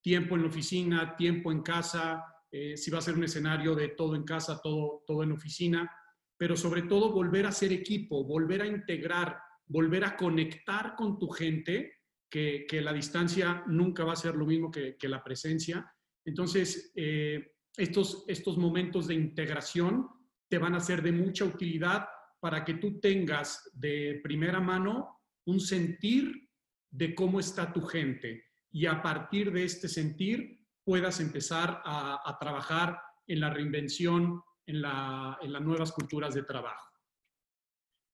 tiempo en la oficina, tiempo en casa, eh, si va a ser un escenario de todo en casa, todo, todo en oficina, pero sobre todo volver a ser equipo, volver a integrar volver a conectar con tu gente, que, la distancia nunca va a ser lo mismo que, la presencia. Entonces, eh, estos, estos momentos de integración te van a ser de mucha utilidad para que tú tengas de primera mano un sentir de cómo está tu gente y a partir de este sentir puedas empezar a, trabajar en la reinvención, en, la, en las nuevas culturas de trabajo.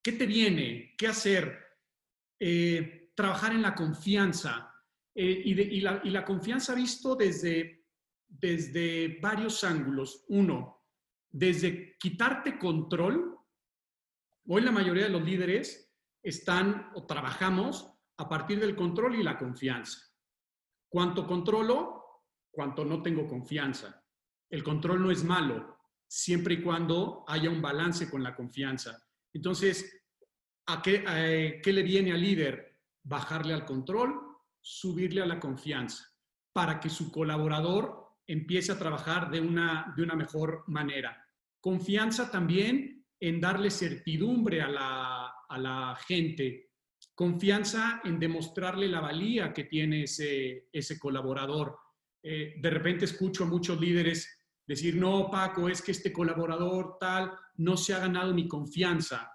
¿Qué te viene? ¿Qué hacer? Eh, trabajar en la confianza. Eh, y, la, confianza visto desde, desde varios ángulos. Uno, desde quitarte control. Hoy la mayoría de los líderes están o trabajamos a partir del control y la confianza. ¿Cuánto controlo? Cuánto no tengo confianza. El control no es malo, siempre y cuando haya un balance con la confianza. Entonces, ¿a qué, qué le viene al líder? Bajarle al control, subirle a la confianza. para que su colaborador empiece a trabajar de una, de una mejor manera. Confianza también en darle certidumbre a la, a la gente. Confianza en demostrarle la valía que tiene ese, ese colaborador. Eh, de repente escucho a muchos líderes decir, no, Paco, es que este colaborador tal no se ha ganado mi confianza.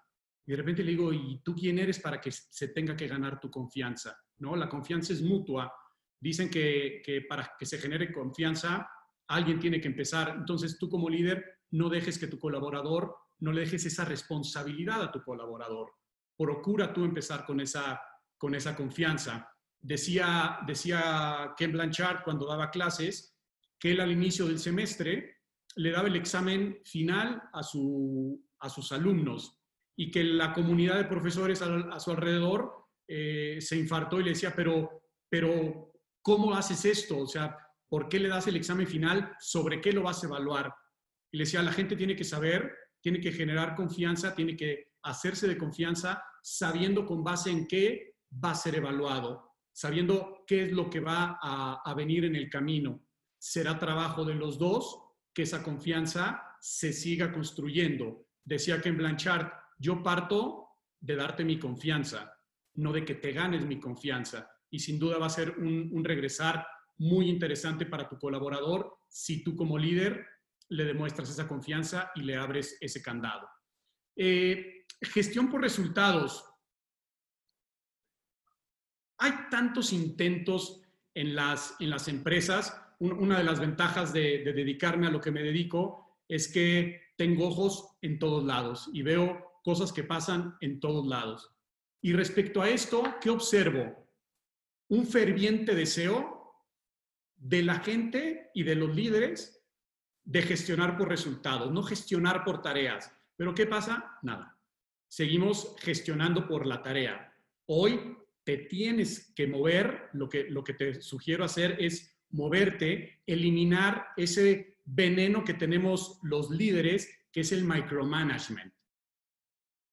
Y de repente le digo, ¿y tú quién eres para que se tenga que ganar tu confianza? ¿No? La confianza es mutua. Dicen que, que para que se genere confianza, alguien tiene que empezar. Entonces tú como líder no dejes que tu colaborador, no le dejes esa responsabilidad a tu colaborador. Procura tú empezar con esa, con esa confianza. Decía, decía Ken Blanchard cuando daba clases que él al inicio del semestre le daba el examen final a, su, a sus alumnos y que la comunidad de profesores a, su alrededor eh, se infartó y le decía, pero, pero, ¿cómo haces esto? O sea, ¿por qué le das el examen final? ¿Sobre qué lo vas a evaluar? Y le decía, la gente tiene que saber, tiene que generar confianza, tiene que hacerse de confianza, sabiendo con base en qué va a ser evaluado, sabiendo qué es lo que va a, a venir en el camino. Será trabajo de los dos que esa confianza se siga construyendo. Decía que en Blanchard, yo parto de darte mi confianza, no de que te ganes mi confianza. Y sin duda va a ser un, regresar muy interesante para tu colaborador si tú como líder le demuestras esa confianza y le abres ese candado. Eh, gestión por resultados. Hay tantos intentos en las, en las empresas una de las ventajas de, dedicarme a lo que me dedico es que tengo ojos en todos lados y veo cosas que pasan en todos lados. Y respecto a esto, ¿qué observo? Un ferviente deseo de la gente y de los líderes de gestionar por resultados, no gestionar por tareas. Pero ¿qué pasa? Nada. Seguimos gestionando por la tarea. Hoy te tienes que mover, lo que, lo que te sugiero hacer es moverte, eliminar ese veneno que tenemos los líderes, que es el micromanagement.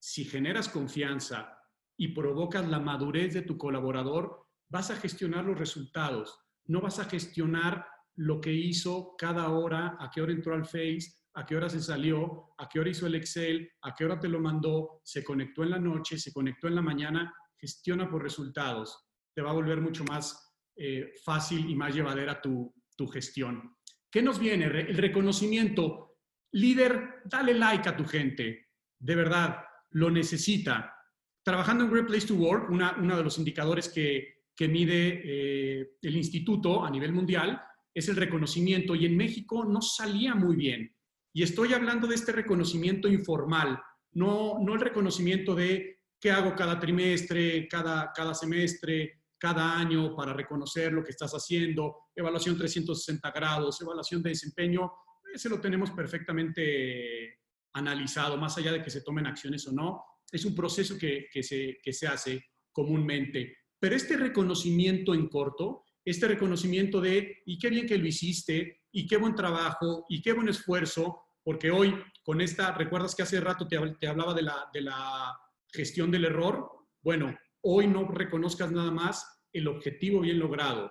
Si generas confianza y provocas la madurez de tu colaborador, vas a gestionar los resultados, no vas a gestionar lo que hizo cada hora, a qué hora entró al Face, a qué hora se salió, a qué hora hizo el Excel, a qué hora te lo mandó, se conectó en la noche, se conectó en la mañana, gestiona por resultados. Te va a volver mucho más eh, fácil y más llevadera tu, tu gestión. ¿Qué nos viene? El reconocimiento. Líder, dale like a tu gente. De verdad, lo necesita. Trabajando en Great Place to Work, una, uno de los indicadores que, que mide eh, el instituto a nivel mundial es el reconocimiento y en México no salía muy bien. Y estoy hablando de este reconocimiento informal, no, no el reconocimiento de qué hago cada trimestre, cada, cada semestre, cada año para reconocer lo que estás haciendo, evaluación 360 grados, evaluación de desempeño, ese lo tenemos perfectamente analizado, más allá de que se tomen acciones o no. Es un proceso que, que, se, que se hace comúnmente. Pero este reconocimiento en corto, este reconocimiento de, y qué bien que lo hiciste, y qué buen trabajo, y qué buen esfuerzo, porque hoy con esta, recuerdas que hace rato te, hablaba de la, de la gestión del error, bueno, hoy no reconozcas nada más el objetivo bien logrado,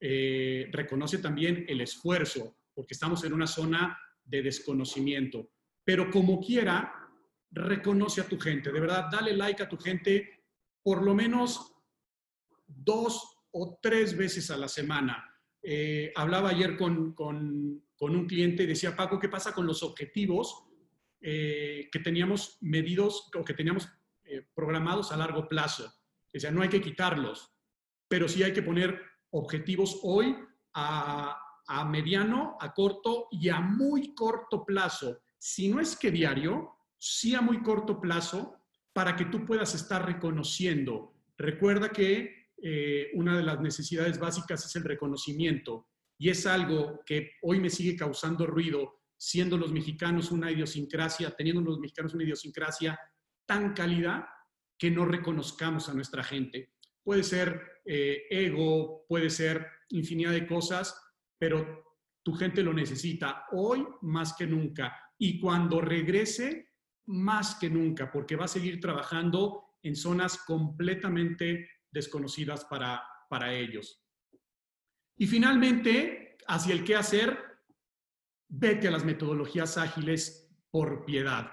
eh, reconoce también el esfuerzo, porque estamos en una zona de desconocimiento. Pero como quiera, reconoce a tu gente, de verdad, dale like a tu gente por lo menos dos o tres veces a la semana. Eh, hablaba ayer con, un cliente y decía, Paco, ¿qué pasa con los objetivos eh, que teníamos medidos o que teníamos programados a largo plazo? Decía, no hay que quitarlos, pero sí hay que poner objetivos hoy a, mediano, a corto y a muy corto plazo. Si no es que diario, sí a muy corto plazo para que tú puedas estar reconociendo. Recuerda que eh, una de las necesidades básicas es el reconocimiento y es algo que hoy me sigue causando ruido, siendo los mexicanos una idiosincrasia, teniendo los mexicanos una idiosincrasia tan cálida que no reconozcamos a nuestra gente. Puede ser eh, ego, puede ser infinidad de cosas, pero tu gente lo necesita hoy más que nunca. Y cuando regrese, más que nunca, porque va a seguir trabajando en zonas completamente desconocidas para, para ellos. Y finalmente, hacia el qué hacer, vete a las metodologías ágiles por piedad.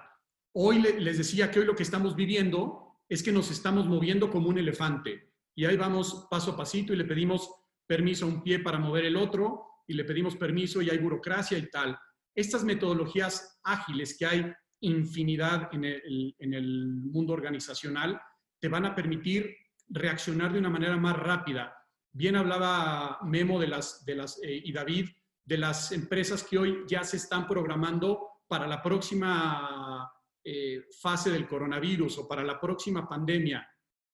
Hoy les decía que hoy lo que estamos viviendo es que nos estamos moviendo como un elefante y ahí vamos paso a pasito y le pedimos permiso a un pie para mover el otro y le pedimos permiso y hay burocracia y tal. Estas metodologías ágiles que hay infinidad en el, mundo organizacional te van a permitir reaccionar de una manera más rápida. Bien hablaba Memo de las, de las, eh, y David de las empresas que hoy ya se están programando para la próxima eh, fase del coronavirus o para la próxima pandemia.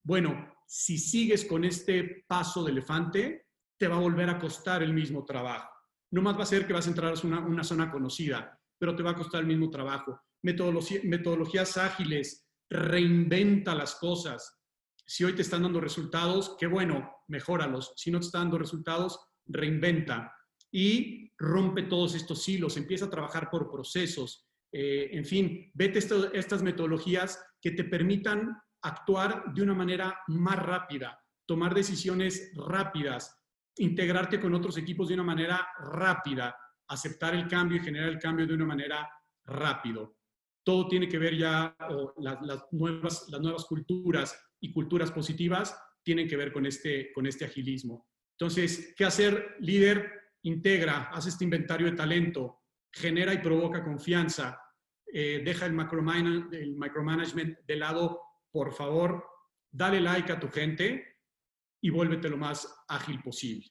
Bueno, si sigues con este paso de elefante, te va a volver a costar el mismo trabajo. No más va a ser que vas a entrar a una, una zona conocida, pero te va a costar el mismo trabajo. metodologías ágiles, reinventa las cosas. Si hoy te están dando resultados, qué bueno, mejóralos. Si no te están dando resultados, reinventa y rompe todos estos hilos, empieza a trabajar por procesos. Eh, en fin, vete estas metodologías que te permitan actuar de una manera más rápida, tomar decisiones rápidas, integrarte con otros equipos de una manera rápida, aceptar el cambio y generar el cambio de una manera rápido. Todo tiene que ver ya, las, nuevas, las nuevas culturas y culturas positivas tienen que ver con este, con este agilismo. Entonces, ¿qué hacer, líder? Integra, hace este inventario de talento, genera y provoca confianza, eh, deja el, el micromanagement de lado, por favor, dale like a tu gente, y vuélvete lo más ágil posible.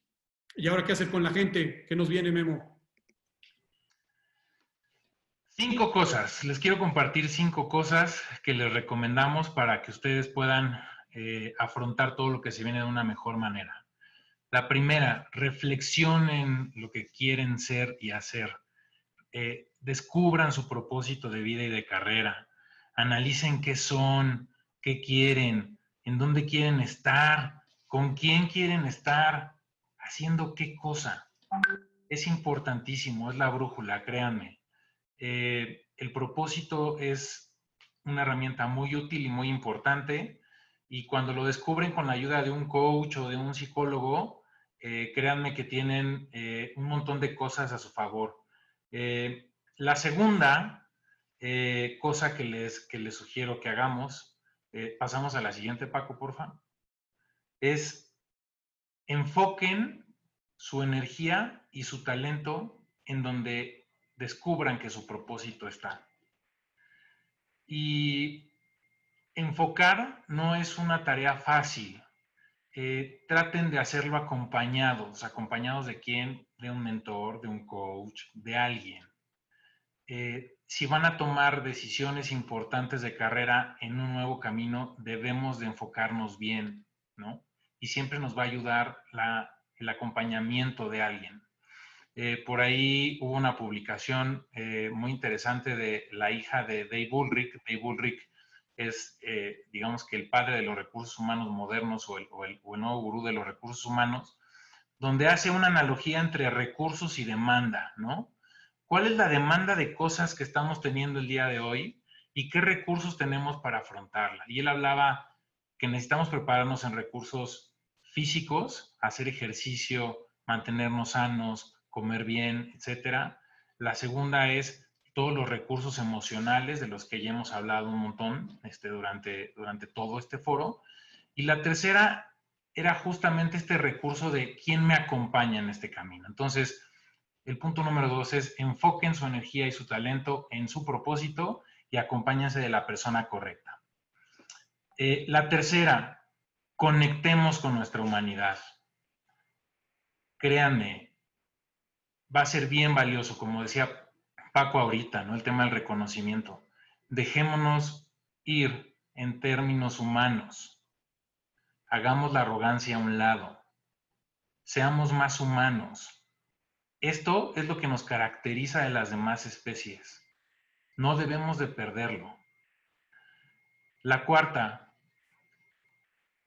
¿Y ahora qué hacer con la gente? ¿Qué nos viene, Memo? Cinco cosas. Les quiero compartir cinco cosas que les recomendamos para que ustedes puedan eh, afrontar todo lo que se viene de una mejor manera. La primera, reflexionen lo que quieren ser y hacer. Eh, descubran su propósito de vida y de carrera. Analicen qué son, qué quieren, en dónde quieren estar, con quién quieren estar, haciendo qué cosa. Es importantísimo, es la brújula, créanme. Eh, el propósito es una herramienta muy útil y muy importante y cuando lo descubren con la ayuda de un coach o de un psicólogo, eh, créanme que tienen eh, un montón de cosas a su favor. la segunda cosa que les, que les sugiero que hagamos, pasamos a la siguiente, Paco, porfa es enfoquen su energía y su talento en donde descubran que su propósito está. Y enfocar no es una tarea fácil. Eh, traten de hacerlo acompañados, acompañados de quién, de un mentor, de un coach, de alguien. Eh, si van a tomar decisiones importantes de carrera en un nuevo camino, debemos de enfocarnos bien, ¿no? y siempre nos va a ayudar el acompañamiento de alguien. Eh, por ahí hubo una publicación eh, muy interesante de la hija de Dave Ulrich. Dave Ulrich es, eh, digamos que el padre de los recursos humanos modernos o el, o el, nuevo gurú de los recursos humanos, donde hace una analogía entre recursos y demanda, ¿no? ¿Cuál es la demanda de cosas que estamos teniendo el día de hoy y qué recursos tenemos para afrontarla? Y él hablaba que necesitamos prepararnos en recursos físicos, hacer ejercicio, mantenernos sanos, comer bien, etcétera. La segunda es todos los recursos emocionales de los que ya hemos hablado un montón este, durante, durante todo este foro. Y la tercera era justamente este recurso de quién me acompaña en este camino. Entonces, el punto número dos es enfoquen su energía y su talento en su propósito y acompáñense de la persona correcta. Eh, la tercera, conectemos con nuestra humanidad. Créanme, va a ser bien valioso, como decía Paco ahorita, ¿no? El tema del reconocimiento. Dejémonos ir en términos humanos. Hagamos la arrogancia a un lado. Seamos más humanos. Esto es lo que nos caracteriza de las demás especies. No debemos de perderlo. La cuarta,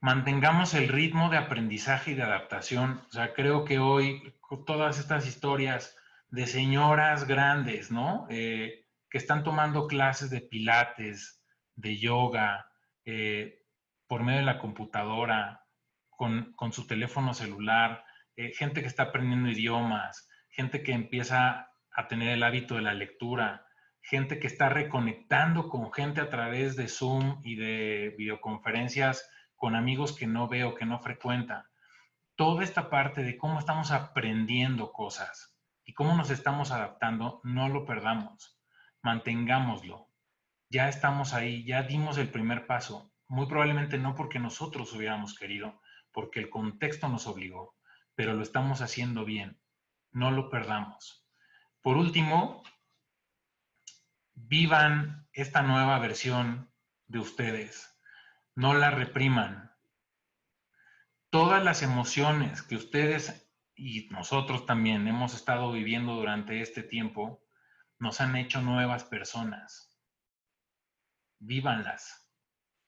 mantengamos el ritmo de aprendizaje y de adaptación. O sea, creo que hoy todas estas historias de señoras grandes, ¿no? Eh, que están tomando clases de pilates, de yoga, eh, por medio de la computadora, con, su teléfono celular, eh, gente que está aprendiendo idiomas, gente que empieza a tener el hábito de la lectura, gente que está reconectando con gente a través de Zoom y de videoconferencias con amigos que no veo, que no frecuenta. Toda esta parte de cómo estamos aprendiendo cosas y cómo nos estamos adaptando, no lo perdamos, mantengámoslo. Ya estamos ahí, ya dimos el primer paso, muy probablemente no porque nosotros hubiéramos querido, porque el contexto nos obligó, pero lo estamos haciendo bien, no lo perdamos. Por último, vivan esta nueva versión de ustedes, no la repriman. Todas las emociones que ustedes y nosotros también hemos estado viviendo durante este tiempo nos han hecho nuevas personas. Vívanlas,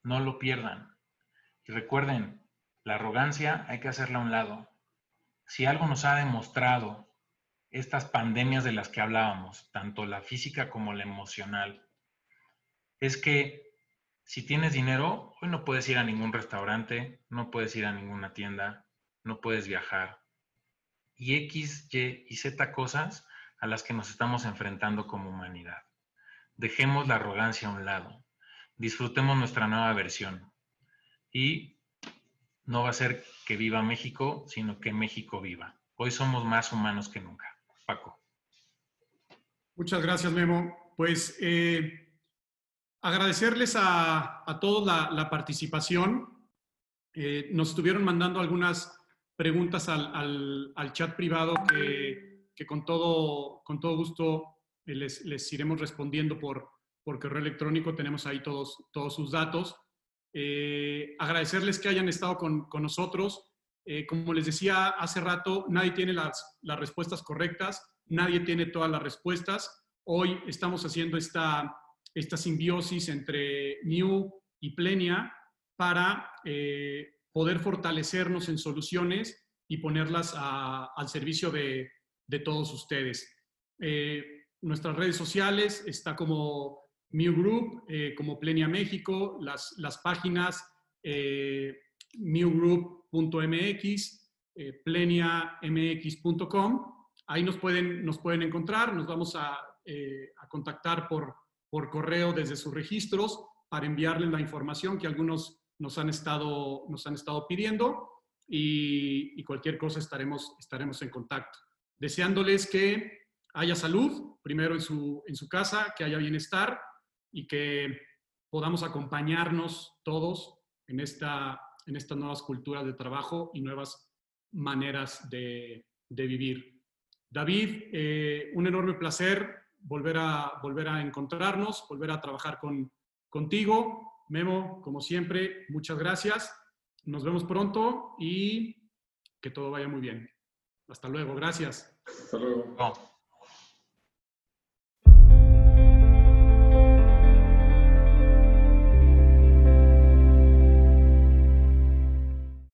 no lo pierdan. Y recuerden, la arrogancia hay que hacerla a un lado. Si algo nos ha demostrado estas pandemias de las que hablábamos, tanto la física como la emocional, es que si tienes dinero, hoy no puedes ir a ningún restaurante, no puedes ir a ninguna tienda, no puedes viajar. Y X, Y y Z cosas a las que nos estamos enfrentando como humanidad. Dejemos la arrogancia a un lado. Disfrutemos nuestra nueva versión. Y no va a ser que viva México, sino que México viva. Hoy somos más humanos que nunca. Paco. Muchas gracias, Memo. Pues eh, agradecerles a, todos la, participación. Eh, nos estuvieron mandando algunas preguntas al, chat privado que, con, todo, con todo gusto les, iremos respondiendo por, por correo electrónico. Tenemos ahí todos, todos sus datos. Eh, agradecerles que hayan estado con, nosotros. Eh, como les decía hace rato, nadie tiene las, las respuestas correctas, nadie tiene todas las respuestas. Hoy estamos haciendo esta, esta simbiosis entre New y Plenia para eh, poder fortalecernos en soluciones y ponerlas al servicio de, todos ustedes. Eh, nuestras redes sociales está como New Group, eh, como Plenia México, las, las páginas newgroup.mx, pleniamx.com. Ahí nos pueden, nos pueden encontrar, nos vamos a, a contactar por, por correo desde sus registros para enviarles la información que algunos nos han estado, nos han estado pidiendo y, cualquier cosa estaremos, estaremos en contacto. Deseándoles que haya salud, primero en su, en su casa, que haya bienestar y que podamos acompañarnos todos en, esta, en estas nuevas culturas de trabajo y nuevas maneras de, vivir. David, eh, un enorme placer volver a, volver a encontrarnos, volver a trabajar con, contigo. Memo, como siempre, muchas gracias. Nos vemos pronto y que todo vaya muy bien. Hasta luego. Gracias. Hasta luego.